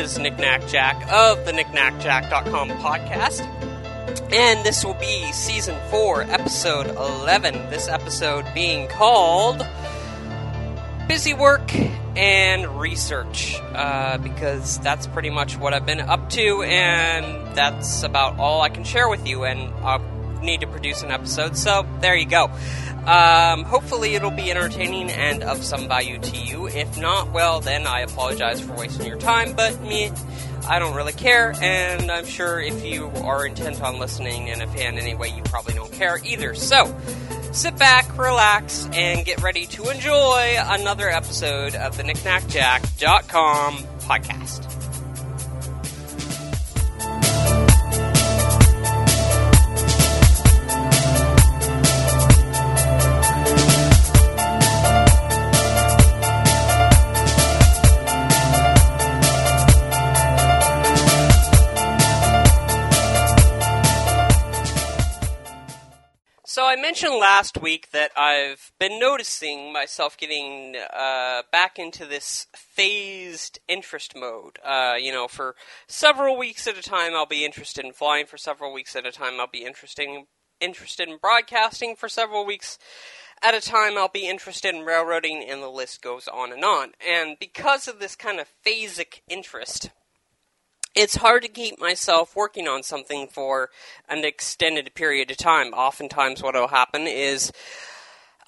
is Nick Nack Jack of the knickknackjack.com podcast. And this will be season 4, episode 11. This episode being called Busy Work and Research, uh, because that's pretty much what I've been up to, and that's about all I can share with you. And I'll need to produce an episode, so there you go. Um, hopefully, it'll be entertaining and of some value to you. If not, well, then I apologize for wasting your time, but me, I don't really care, and I'm sure if you are intent on listening and a fan anyway, you probably don't care either. So, sit back, relax, and get ready to enjoy another episode of the knickknackjack.com podcast. So I mentioned last week that I've been noticing myself getting uh, back into this phased interest mode. Uh, you know, for several weeks at a time, I'll be interested in flying. For several weeks at a time, I'll be interested in, interested in broadcasting. For several weeks at a time, I'll be interested in railroading, and the list goes on and on. And because of this kind of phasic interest, it's hard to keep myself working on something for an extended period of time. Oftentimes, what will happen is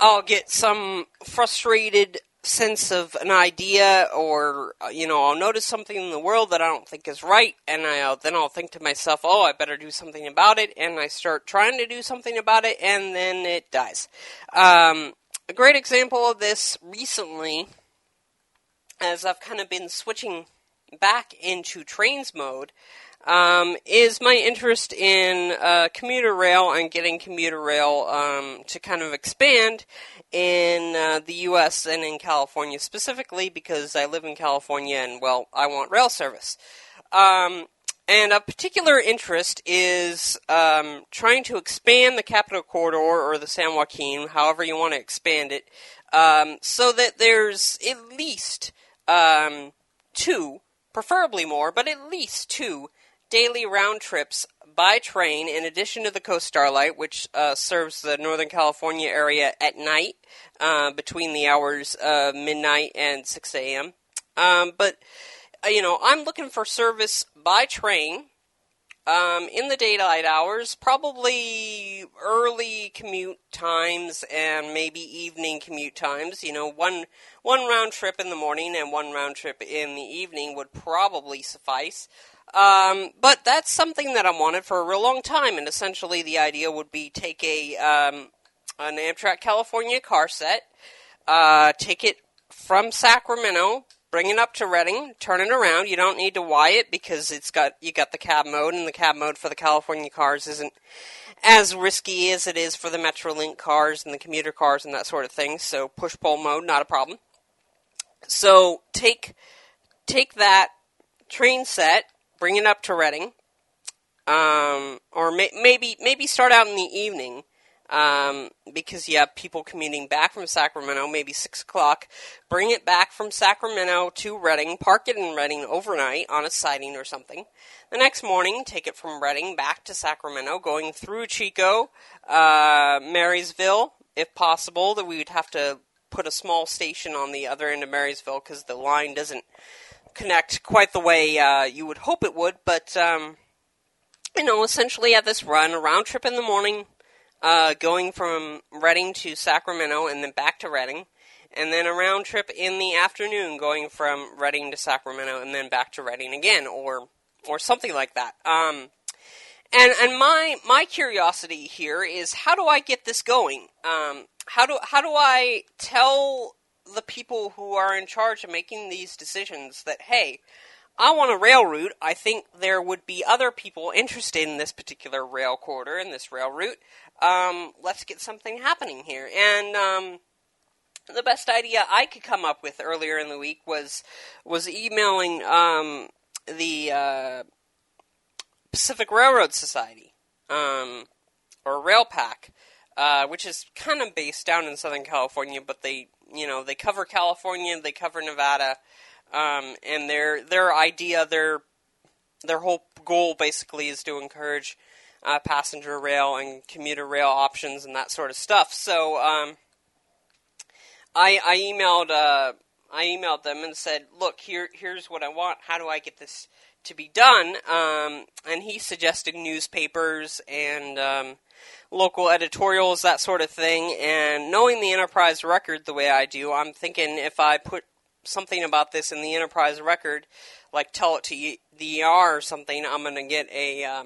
I'll get some frustrated sense of an idea, or you know, I'll notice something in the world that I don't think is right, and I'll then I'll think to myself, "Oh, I better do something about it," and I start trying to do something about it, and then it dies. Um, a great example of this recently, as I've kind of been switching back into trains mode um, is my interest in uh, commuter rail and getting commuter rail um, to kind of expand in uh, the U.S. and in California specifically because I live in California and, well, I want rail service. Um, and a particular interest is um, trying to expand the Capitol Corridor or the San Joaquin, however you want to expand it, um, so that there's at least um, two preferably more, but at least two daily round trips by train in addition to the Coast Starlight, which uh, serves the Northern California area at night uh, between the hours of midnight and 6 a.m. Um, but, uh, you know, I'm looking for service by train um, in the daylight hours, probably early commute times and maybe evening commute times. You know, one one round trip in the morning and one round trip in the evening would probably suffice. Um, but that's something that I wanted for a real long time, and essentially the idea would be take a um, an Amtrak California car set, uh, take it from Sacramento bring it up to Redding, turn it around. You don't need to it because it's got you got the cab mode, and the cab mode for the California cars isn't as risky as it is for the Metrolink cars and the commuter cars and that sort of thing. So push pull mode, not a problem. So take take that train set, bring it up to Redding, um, or may, maybe maybe start out in the evening um, because you have people commuting back from Sacramento, maybe 6 o'clock. Bring it back from Sacramento to Redding, park it in Redding overnight on a siding or something. The next morning, take it from Redding back to Sacramento, going through Chico, uh, Marysville, if possible, that we would have to put a small station on the other end of Marysville because the line doesn't connect quite the way uh, you would hope it would, but. Um, you know, essentially at this run, a round trip in the morning, uh, going from Redding to Sacramento and then back to Redding, and then a round trip in the afternoon going from Redding to Sacramento and then back to Redding again, or or something like that. Um, and and my my curiosity here is how do I get this going? Um, how do how do I tell the people who are in charge of making these decisions that hey, I want a rail route. I think there would be other people interested in this particular rail corridor and this rail route um, let's get something happening here. And um, the best idea I could come up with earlier in the week was was emailing um, the uh, Pacific Railroad Society um, or RailPAC, uh, which is kind of based down in Southern California, but they you know they cover California, they cover Nevada. Um, and their their idea, their their whole goal basically is to encourage uh, passenger rail and commuter rail options and that sort of stuff. So um, I, I emailed uh, I emailed them and said, "Look, here here's what I want. How do I get this to be done?" Um, and he suggested newspapers and um, local editorials, that sort of thing. And knowing the Enterprise record the way I do, I'm thinking if I put something about this in the Enterprise record, like tell it to the ER or something, I'm going to get a uh,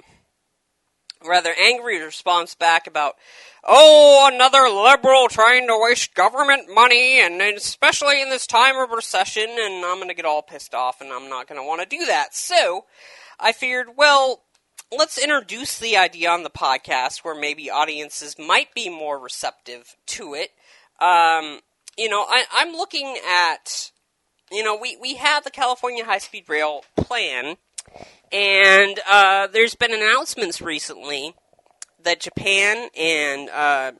rather angry response back about, oh, another liberal trying to waste government money, and especially in this time of recession, and I'm going to get all pissed off, and I'm not going to want to do that. So I figured, well, let's introduce the idea on the podcast where maybe audiences might be more receptive to it. Um, you know, I, I'm looking at, you know, we, we have the California High Speed Rail plan, and uh, there's been announcements recently that Japan and uh,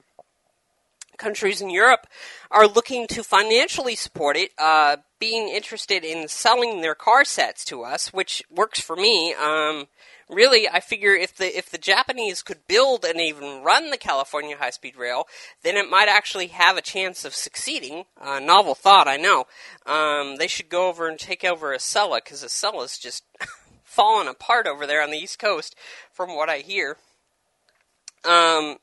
countries in Europe are looking to financially support it, uh, being interested in selling their car sets to us, which works for me. Um, really, I figure if the if the Japanese could build and even run the California high speed rail, then it might actually have a chance of succeeding. Uh, novel thought, I know. Um, they should go over and take over Acela because Acela's just falling apart over there on the East Coast, from what I hear. Um,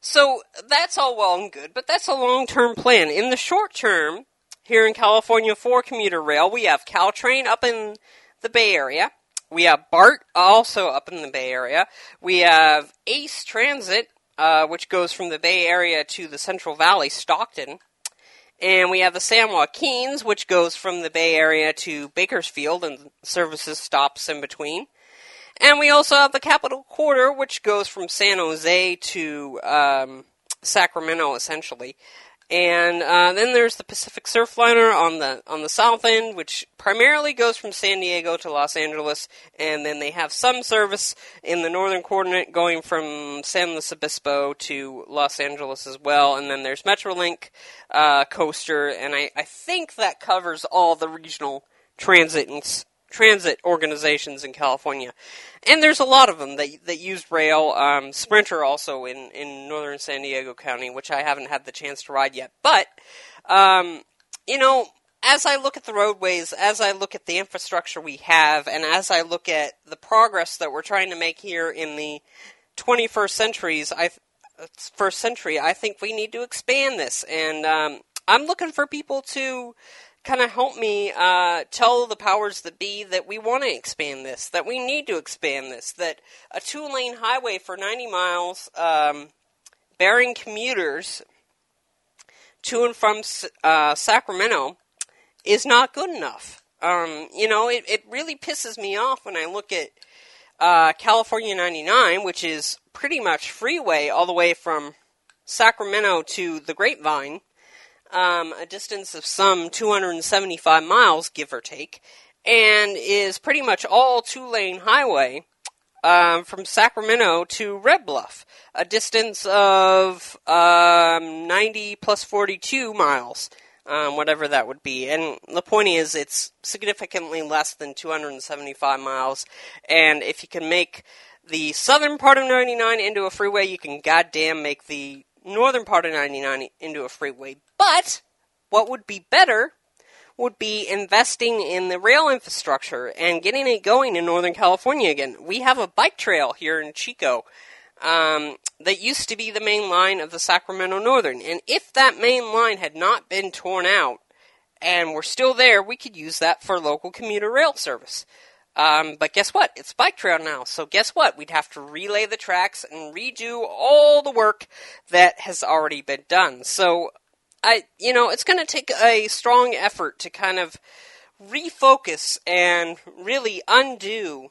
so that's all well and good, but that's a long term plan. In the short term, here in California for commuter rail, we have Caltrain up in the Bay Area. We have BART also up in the Bay Area. We have Ace Transit, uh, which goes from the Bay Area to the Central Valley, Stockton. And we have the San Joaquins, which goes from the Bay Area to Bakersfield and services stops in between. And we also have the Capitol Corridor, which goes from San Jose to um, Sacramento, essentially. And uh, then there's the Pacific Surfliner on the on the south end, which primarily goes from San Diego to Los Angeles, and then they have some service in the northern coordinate going from San Luis Obispo to Los Angeles as well. And then there's Metrolink uh, coaster, and I, I think that covers all the regional transit and transit organizations in California, and there's a lot of them that that use rail. Um, Sprinter also in in northern San Diego County, which I haven't had the chance to ride yet. But um, you know, as I look at the roadways, as I look at the infrastructure we have, and as I look at the progress that we're trying to make here in the 21st centuries, I first century, I think we need to expand this, and um, I'm looking for people to kind of help me uh, tell the powers that be that we want to expand this, that we need to expand this, that a two lane highway for 90 miles um, bearing commuters to and from uh, Sacramento is not good enough. Um, you know, it, it really pisses me off when I look at uh, California 99, which is pretty much freeway all the way from Sacramento to the Grapevine um, a distance of some 275 miles, give or take, and is pretty much all two lane highway um, from Sacramento to Red Bluff, a distance of um, 90 plus 42 miles. Um, whatever that would be. And the point is, it's significantly less than 275 miles. And if you can make the southern part of 99 into a freeway, you can goddamn make the northern part of 99 into a freeway. But what would be better would be investing in the rail infrastructure and getting it going in Northern California again. We have a bike trail here in Chico um, that used to be the main line of the Sacramento Northern. And if that main line had not been torn out and were still there, we could use that for local commuter rail service. Um, but guess what? It's bike trail now. So guess what? We'd have to relay the tracks and redo all the work that has already been done. So I, you know, it's going to take a strong effort to kind of refocus and really undo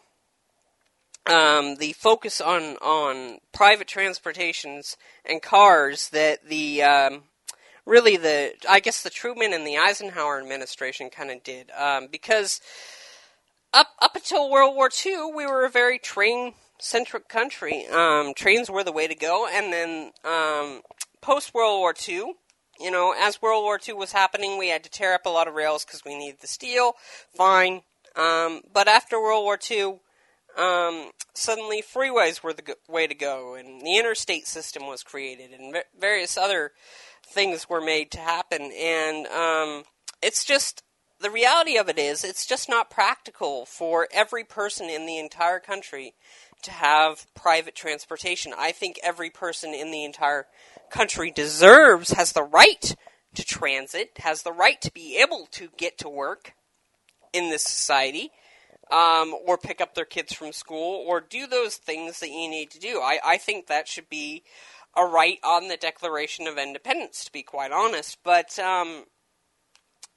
um, the focus on on private transportations and cars that the um, really the I guess the Truman and the Eisenhower administration kind of did um, because up up until World War II, we were a very train centric country. Um, trains were the way to go, and then um, post World War II, you know, as World War II was happening, we had to tear up a lot of rails because we needed the steel. Fine. Um, but after World War II, um, suddenly freeways were the way to go, and the interstate system was created, and various other things were made to happen. And um, it's just the reality of it is, it's just not practical for every person in the entire country to have private transportation. I think every person in the entire country deserves, has the right to transit, has the right to be able to get to work in this society, um, or pick up their kids from school, or do those things that you need to do. I, I think that should be a right on the Declaration of Independence, to be quite honest. But um,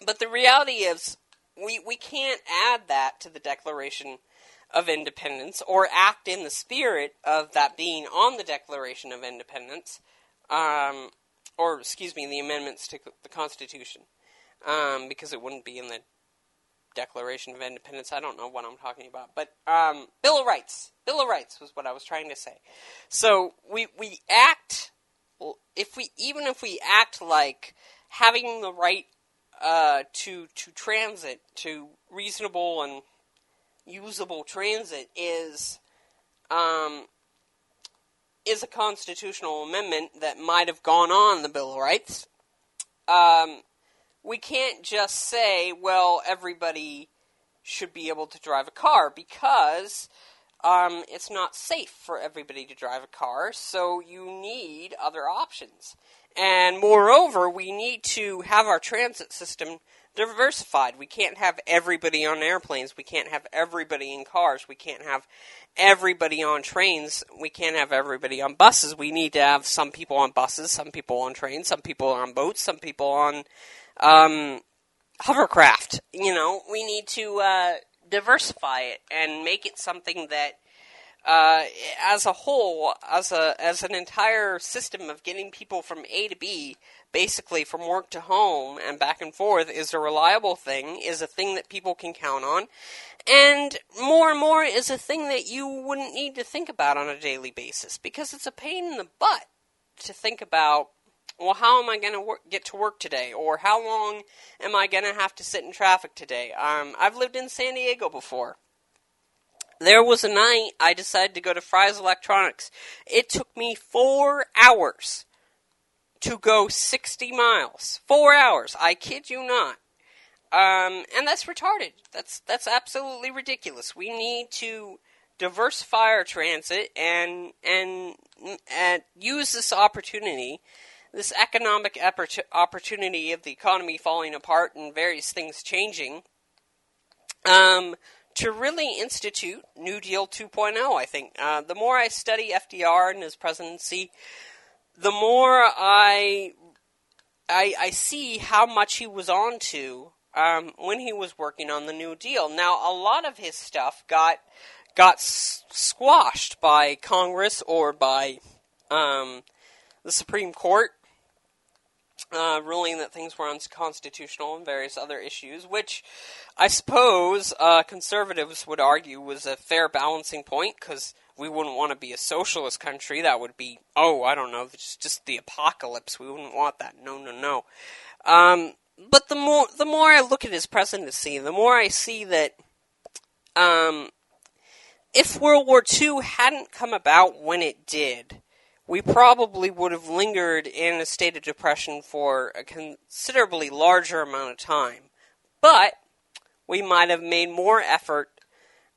but the reality is, we we can't add that to the Declaration of Independence or act in the spirit of that being on the Declaration of Independence, um, or excuse me, the amendments to the Constitution, um, because it wouldn't be in the Declaration of Independence. I don't know what I'm talking about, but um, Bill of Rights. Bill of Rights was what I was trying to say. So we we act if we even if we act like having the right uh, to to transit to reasonable and usable transit is um, is a constitutional amendment that might have gone on the Bill of Rights. Um, we can't just say, well, everybody should be able to drive a car because um, it's not safe for everybody to drive a car, so you need other options. And moreover, we need to have our transit system diversified. We can't have everybody on airplanes. We can't have everybody in cars. We can't have everybody on trains. We can't have everybody on buses. We need to have some people on buses, some people on trains, some people on boats, some people on um, hovercraft. You know, we need to uh, diversify it and make it something that uh, as a whole, as a as an entire system of getting people from A to B, basically from work to home and back and forth, is a reliable thing, is a thing that people can count on, and more and more is a thing that you wouldn't need to think about on a daily basis because it's a pain in the butt to think about. Well, how am I going to get to work today? Or how long am I going to have to sit in traffic today? Um, I've lived in San Diego before there was a night I decided to go to Fry's Electronics. It took me four hours to go 60 miles. Four hours. I kid you not. Um, and that's retarded. That's that's absolutely ridiculous. We need to diversify our transit and and and use this opportunity, this economic opportunity of the economy falling apart and various things changing. Um, to really institute New Deal 2.0. I think uh, the more I study FDR and his presidency, the more I I, I see how much he was on to um, when he was working on the New Deal. Now, a lot of his stuff got got s- squashed by Congress or by um, the Supreme Court uh, ruling that things were unconstitutional and various other issues, which I suppose uh, conservatives would argue was a fair balancing point because we wouldn't want to be a socialist country. That would be, oh, I don't know, just, just the apocalypse. We wouldn't want that. No, no, no. Um, but the more the more I look at his presidency, the more I see that um, if World War II hadn't come about when it did, we probably would have lingered in a state of depression for a considerably larger amount of time. But we might have made more effort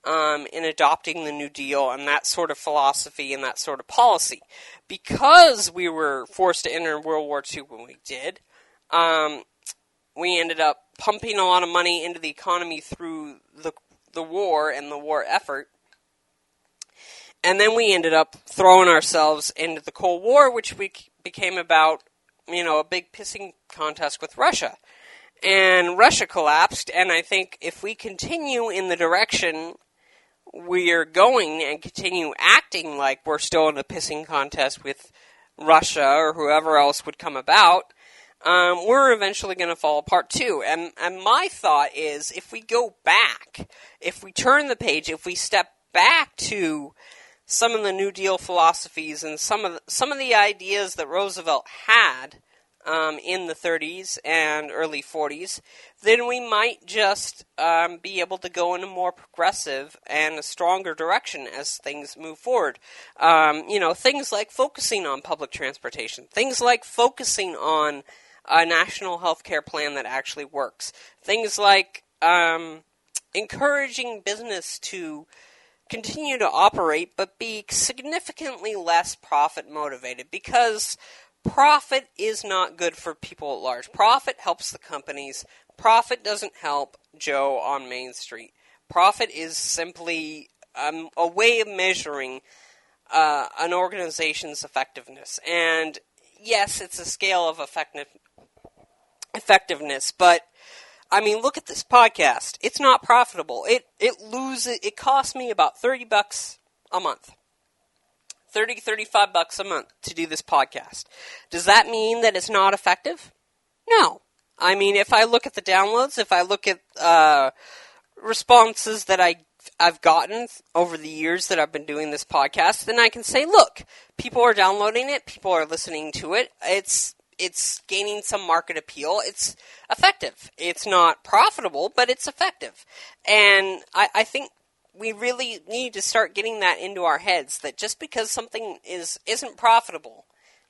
um, in adopting the New Deal and that sort of philosophy and that sort of policy. Because we were forced to enter World War II when we did, um, we ended up pumping a lot of money into the economy through the the war and the war effort and then we ended up throwing ourselves into the Cold War, which we became about, you know, a big pissing contest with Russia. And Russia collapsed, and I think if we continue in the direction we are going and continue acting like we're still in a pissing contest with Russia or whoever else would come about, um, we're eventually going to fall apart too. And and my thought is, if we go back, if we turn the page, if we step back to some of the New Deal philosophies and some of the, some of the ideas that Roosevelt had um, in the 30s and early 40s, then we might just um, be able to go in a more progressive and a stronger direction as things move forward. Um, you know, things like focusing on public transportation, things like focusing on a national health care plan that actually works, things like um, encouraging business to continue to operate but be significantly less profit motivated because profit is not good for people at large. Profit helps the companies. Profit doesn't help Joe on Main Street. Profit is simply um, a way of measuring uh, an organization's effectiveness. And yes, it's a scale of effective, effectiveness, but I mean, look at this podcast. It's not profitable. It it loses. It costs me about thirty bucks a month. 30 35 bucks a month to do this podcast. Does that mean that it's not effective? No. I mean, if I look at the downloads, if I look at uh, responses that I I've gotten over the years that I've been doing this podcast, then I can say, look, people are downloading it, people are listening to it. It's it's gaining some market appeal. It's effective. It's not profitable, but it's effective. And I, I think we really need to start getting that into our heads that just because something is isn't profitable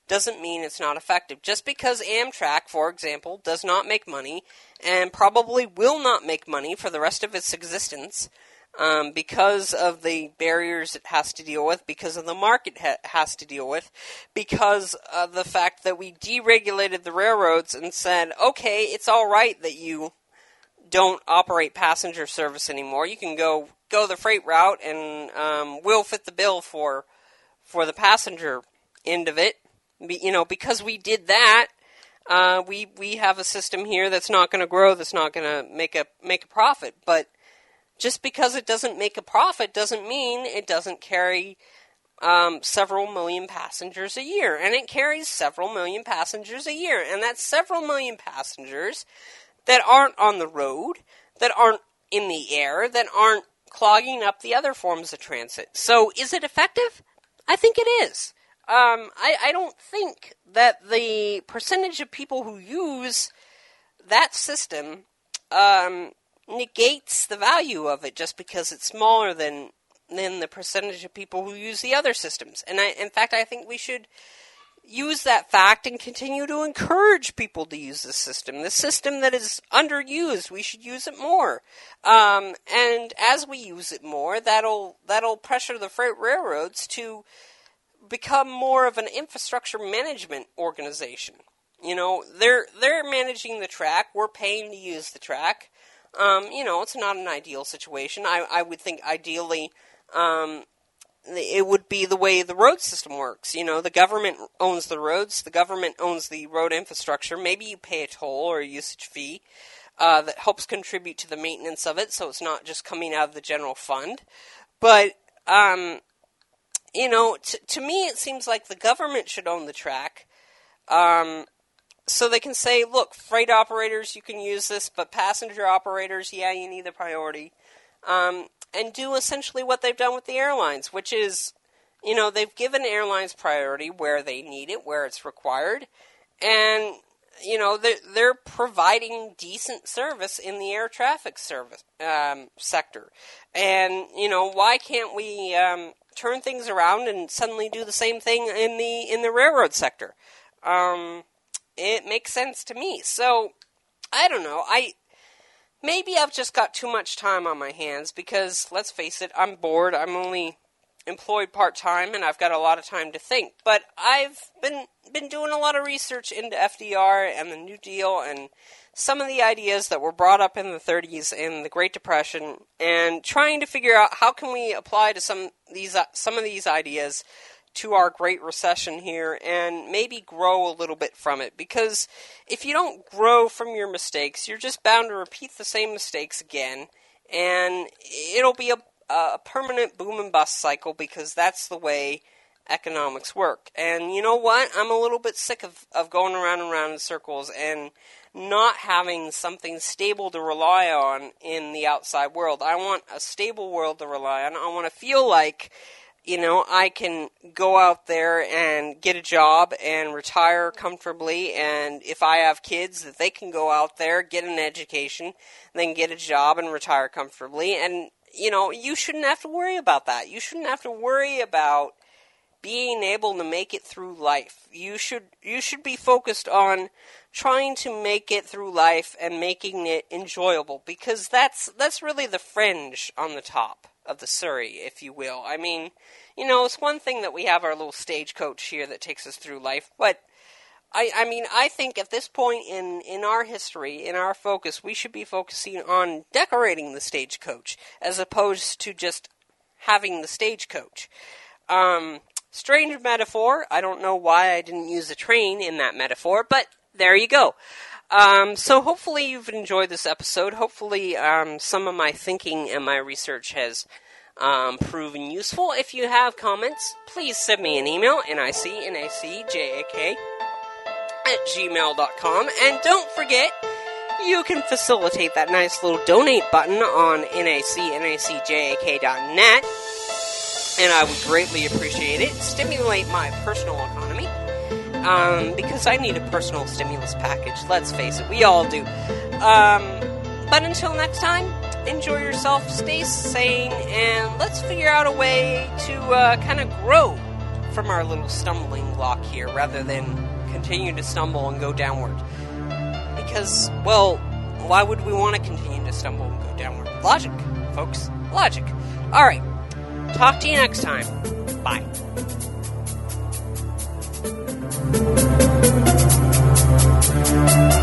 doesn't mean it's not effective. Just because Amtrak, for example, does not make money and probably will not make money for the rest of its existence um, because of the barriers it has to deal with, because of the market ha- has to deal with, because of the fact that we deregulated the railroads and said, okay, it's all right that you don't operate passenger service anymore. You can go go the freight route, and um, we'll fit the bill for for the passenger end of it. Be, you know, because we did that, uh, we we have a system here that's not going to grow, that's not going to make a make a profit. But just because it doesn't make a profit doesn't mean it doesn't carry um, several million passengers a year, and it carries several million passengers a year, and that's several million passengers that aren't on the road, that aren't in the air, that aren't clogging up the other forms of transit. So, is it effective? I think it is. Um, I, I don't think that the percentage of people who use that system um, negates the value of it just because it's smaller than than the percentage of people who use the other systems. And I, in fact, I think we should use that fact and continue to encourage people to use the system. The system that is underused, we should use it more. Um, and as we use it more, that'll that'll pressure the freight railroads to become more of an infrastructure management organization. You know, they're they're managing the track. We're paying to use the track. Um, you know, it's not an ideal situation. I, I would think ideally um, it would be the way the road system works. You know, the government owns the roads, the government owns the road infrastructure. Maybe you pay a toll or a usage fee uh, that helps contribute to the maintenance of it, so it's not just coming out of the general fund. But, um, you know, t- to me, it seems like the government should own the track. Um, so they can say, look, freight operators, you can use this, but passenger operators, yeah, you need the priority. Um, and do essentially what they've done with the airlines, which is, you know, they've given airlines priority where they need it, where it's required, and you know they're, they're providing decent service in the air traffic service um, sector, and you know why can't we um, turn things around and suddenly do the same thing in the in the railroad sector? Um, it makes sense to me. So I don't know. I maybe I've just got too much time on my hands because let's face it, I'm bored. I'm only employed part time and I've got a lot of time to think. But I've been been doing a lot of research into FDR and the New Deal and some of the ideas that were brought up in the 30s and the Great Depression and trying to figure out how can we apply to some these some of these ideas to our Great Recession here and maybe grow a little bit from it. Because if you don't grow from your mistakes, you're just bound to repeat the same mistakes again, and it'll be a, a permanent boom and bust cycle because that's the way economics work. And you know what? I'm a little bit sick of, of going around and around in circles and not having something stable to rely on in the outside world. I want a stable world to rely on. I want to feel like you know, I can go out there and get a job and retire comfortably. And if I have kids, that they can go out there, get an education, then get a job and retire comfortably. And, you know, you shouldn't have to worry about that. You shouldn't have to worry about being able to make it through life. You should you should be focused on trying to make it through life and making it enjoyable because that's that's really the fringe on the top of the Surrey, if you will. I mean, you know, it's one thing that we have our little stagecoach here that takes us through life, but I, I mean, I think at this point in, in our history, in our focus, we should be focusing on decorating the stagecoach as opposed to just having the stagecoach. Um, strange metaphor. I don't know why I didn't use a train in that metaphor, but there you go. Um, so hopefully you've enjoyed this episode. Hopefully um, some of my thinking and my research has um, proven useful. If you have comments, please send me an email, nicnacjak at gmail.com. And don't forget, you can facilitate that nice little donate button on nacnacjak.net. And I would greatly appreciate it. Stimulate my personal economy um, because I need a personal stimulus package. Let's face it, we all do. Um, but until next time, enjoy yourself, stay sane, and let's figure out a way to uh, kind of grow from our little stumbling block here rather than continue to stumble and go downward. Because, well, why would we want to continue to stumble and go downward? Logic, folks. Logic. Alright. Talk to you next time. Bye. Thank you.